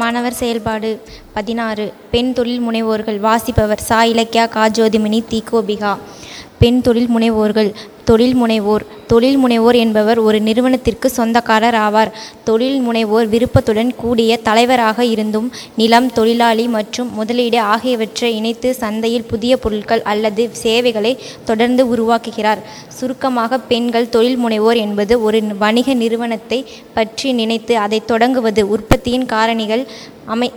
மாணவர் செயல்பாடு. பதினாறு. பெண் தொழில் முனைவோர்கள். வாசிப்பவர். சா இலக்கியா கா ஜோதிமணி தி கோபிகா பெண் தொழில் முனைவோர்கள். தொழில் முனைவோர். தொழில் முனைவோர் என்பவர் ஒரு நிறுவனத்திற்கு சொந்தக்காரர் ஆவார். தொழில் முனைவோர் விருப்பத்துடன் கூடிய தலைவராக இருந்தும் நிலம் தொழிலாளி மற்றும் முதலீடு ஆகியவற்றை இணைத்து சந்தையில் புதிய பொருட்கள் அல்லது சேவைகளை தொடர்ந்து உருவாக்குகிறார். சுருக்கமாக பெண்கள் தொழில் முனைவோர் என்பது ஒரு வணிக நிறுவனத்தை பற்றி நினைத்து அதை தொடங்குவது உற்பத்தியின் காரணிகள் அமை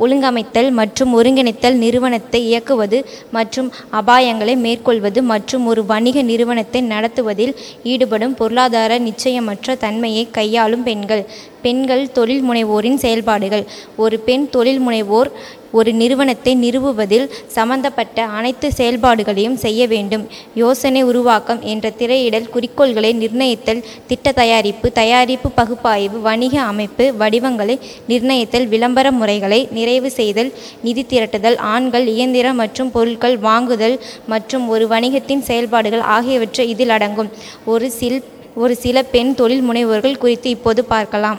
ஒழுங்கமைத்தல் மற்றும் ஒருங்கிணைத்தல் நிறுவனத்தை இயக்குவது மற்றும் அபாயங்களை மேற்கொள்வது மற்றும் ஒரு வணிக நிறுவனத்தை நடத்துவதில் ஈடுபடும் பொருளாதார நிச்சயமற்ற தன்மையை கையாளும் பெண்கள். பெண்கள் தொழில் முனைவோரின் செயல்பாடுகள். ஒரு பெண் தொழில் முனைவோர் ஒரு நிறுவனத்தை நிறுவுவதில் சம்பந்தப்பட்ட அனைத்து செயல்பாடுகளையும் செய்ய வேண்டும். யோசனை உருவாக்கம் என்ற திரையிடல் குறிக்கோள்களை நிர்ணயித்தல் திட்ட தயாரிப்பு தயாரிப்பு பகுப்பாய்வு வணிக அமைப்பு வடிவங்களை நிர்ணயித்தல் விளம்பர முறைகளை நிறைவு செய்தல் நிதி திரட்டுதல் ஆண்கள் இயந்திர மற்றும் பொருட்கள் வாங்குதல் மற்றும் ஒரு வணிகத்தின் செயல்பாடுகள் ஆகியவற்றை இதில் அடங்கும். ஒரு சில் ஒரு சில பெண் தொழில் முனைவோர்கள் குறித்து இப்போது பார்க்கலாம்.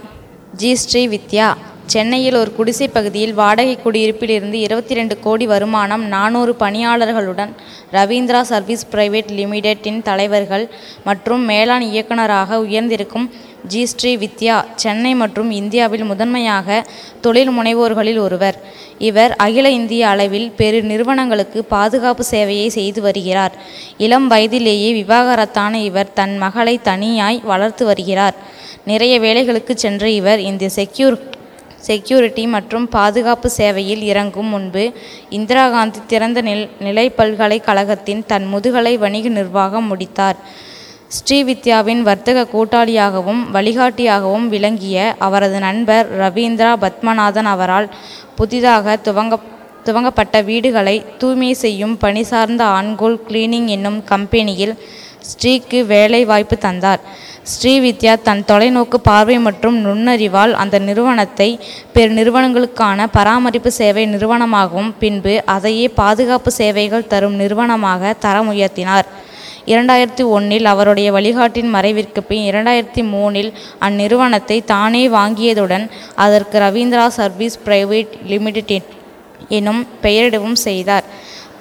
ஜி ஸ்ரீ வித்யா சென்னையில் ஒரு குடிசை பகுதியில் வாடகை குடியிருப்பிலிருந்து இருபத்தி ரெண்டு கோடி வருமானம் நானூறு பணியாளர்களுடன் ரவீந்திரா சர்வீஸ் பிரைவேட் லிமிடெட்டின் தலைவர்கள் மற்றும் மேலாண் இயக்குநராக உயர்ந்திருக்கும் ஜி ஸ்ரீ வித்யா சென்னை மற்றும் இந்தியாவில் முதன்மையாக தொழில் முனைவோர்களில் ஒருவர். இவர் அகில இந்திய அளவில் பெரு நிறுவனங்களுக்கு பாதுகாப்பு சேவையை செய்து வருகிறார். இளம் வயதிலேயே விவாகரத்தான இவர் தன் மகளை தனியாய் வளர்த்து வருகிறார். நிறைய வேலைகளுக்கு சென்ற இவர் இந்த செக்யூர் செக்யூரிட்டி மற்றும் பாதுகாப்பு சேவையில் இறங்கும் முன்பு இந்திரா காந்தி திறந்த நில் நிலை பல்கலைக்கழகத்தின் தன் முதுகலை வணிக நிர்வாகம் முடித்தார். ஸ்ரீவித்யாவின் வர்த்தக கூட்டாளியாகவும் வழிகாட்டியாகவும் விளங்கிய அவரது நண்பர் ரவீந்திரா பத்மநாதன் அவரால் புதிதாக துவங்க துவங்கப்பட்ட வீடுகளை தூய்மை செய்யும் பணி சார்ந்த ஆண்கோல் கிளீனிங் என்னும் கம்பெனியில் ஸ்ரீக்கு வேலை வாய்ப்பு தந்தார் ஸ்ரீவித்யா தன் தொலைநோக்கு பார்வை மற்றும் நுண்ணறிவால் அந்த நிறுவனத்தை பெரு நிறுவனங்களுக்கான பராமரிப்பு சேவை நிறுவனமாகவும் பின்பு அதையே பாதுகாப்பு சேவைகள் தரும் நிறுவனமாக தரம் உயர்த்தினார் இரண்டாயிரத்தி ஒன்றில் அவருடைய வழிகாட்டின் மறைவிற்கு பின் இரண்டாயிரத்தி மூணில் அந்நிறுவனத்தை தானே வாங்கியதுடன் அதற்கு ரவீந்திரா சர்வீஸ் பிரைவேட் லிமிடெட் எனும் பெயரிடவும் செய்தார்.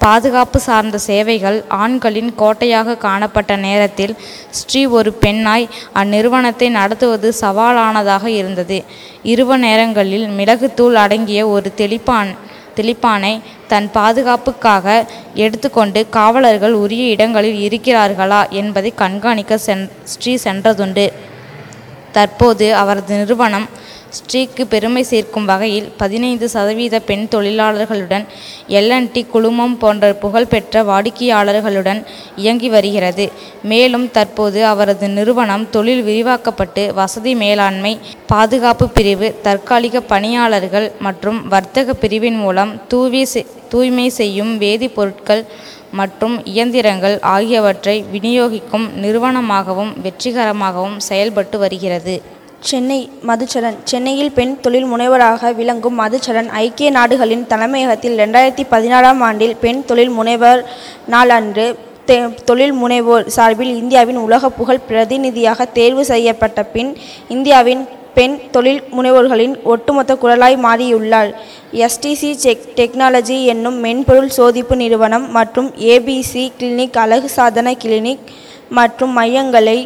பாதுகாப்பு சார்ந்த சேவைகள் ஆண்களின் கோட்டையாக காணப்பட்ட நேரத்தில் ஸ்ரீ ஒரு பெண்ணாய் அந்நிறுவனத்தை நடத்துவது சவாலானதாக இருந்தது. இரவு நேரங்களில் மிளகுத்தூள் அடங்கிய ஒரு தெளிப்பான் தெளிப்பானை தன் பாதுகாப்புக்காக எடுத்துக்கொண்டு காவலர்கள் உரிய இடங்களில் இருக்கிறார்களா என்பதை கண்காணிக்க சென் ஸ்ரீ சென்றதுண்டு. தற்போது அவரது நிறுவனம் ஸ்ரீக்கு பெருமை சேர்க்கும் வகையில் பதினைந்து சதவீத பெண் தொழிலாளர்களுடன் எல்என்டி குழுமம் போன்ற புகழ்பெற்ற வாடிக்கையாளர்களுடன் இயங்கி வருகிறது. மேலும் தற்போது அவரது நிறுவனம் தொழில் விரிவாக்கப்பட்டு வசதி மேலாண்மை பாதுகாப்பு பிரிவு தற்காலிக பணியாளர்கள் மற்றும் வர்த்தக பிரிவின் மூலம் தூவி தூய்மை செய்யும் வேதிப்பொருட்கள் மற்றும் இயந்திரங்கள் ஆகியவற்றை விநியோகிக்கும் நிறுவனமாகவும் வெற்றிகரமாகவும் செயல்பட்டு வருகிறது. சென்னை மதுச்சரண் சென்னையில் பெண் தொழில் முனைவராக விளங்கும் மதுச்சரண் ஐக்கிய நாடுகளின் தலைமையகத்தில் ரெண்டாயிரத்தி பதினாறாம் ஆண்டில் பெண் தொழில் முனைவர் நாள் அன்று தெ தொழில் முனைவோர் சார்பில் இந்தியாவின் உலக புகழ் பிரதிநிதியாக தேர்வு செய்யப்பட்ட பின் இந்தியாவின் பெண் தொழில் முனைவோர்களின் ஒட்டுமொத்த குரலாய் மாறியுள்ளார் எஸ்டிசி செக் டெக்னாலஜி என்னும் மென்பொருள் சோதிப்பு நிறுவனம் மற்றும் ஏபிசி கிளினிக் அழகு சாதன கிளினிக் மற்றும் மையங்களை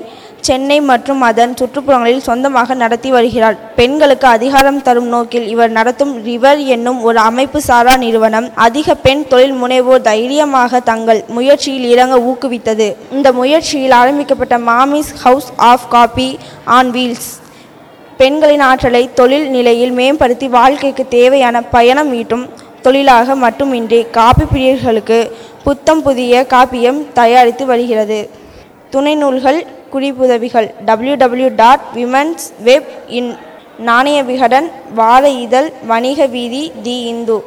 சென்னை மற்றும் அதன் சுற்றுப்புறங்களில் சொந்தமாக நடத்தி வருகிறார் பெண்களுக்கு அதிகாரம் தரும் நோக்கில் இவர் நடத்தும் ரிவர் என்னும் ஒரு அமைப்பு சாரா நிறுவனம். அதிக பெண் தொழில் முனைவோர் தைரியமாக தங்கள் முயற்சியில் இறங்க ஊக்குவித்தது. இந்த முயற்சியில் ஆரம்பிக்கப்பட்ட Mommy's House of Coffee on Wheels. பெண்களின் ஆற்றலை தொழில் நிலையில் மேம்படுத்தி வாழ்க்கைக்கு தேவையான பயணம் ஈட்டும் தொழிலாக மட்டுமின்றி காப்பி பிரியர்களுக்கு புத்தம் புதிய காப்பியம் தயாரித்து வருகிறது. துணை நூல்கள் குறிப்புதவிகள் W W dot Women's Web in Nanaya Vikatan வார இதழ் வணிக வீதி தி இந்து.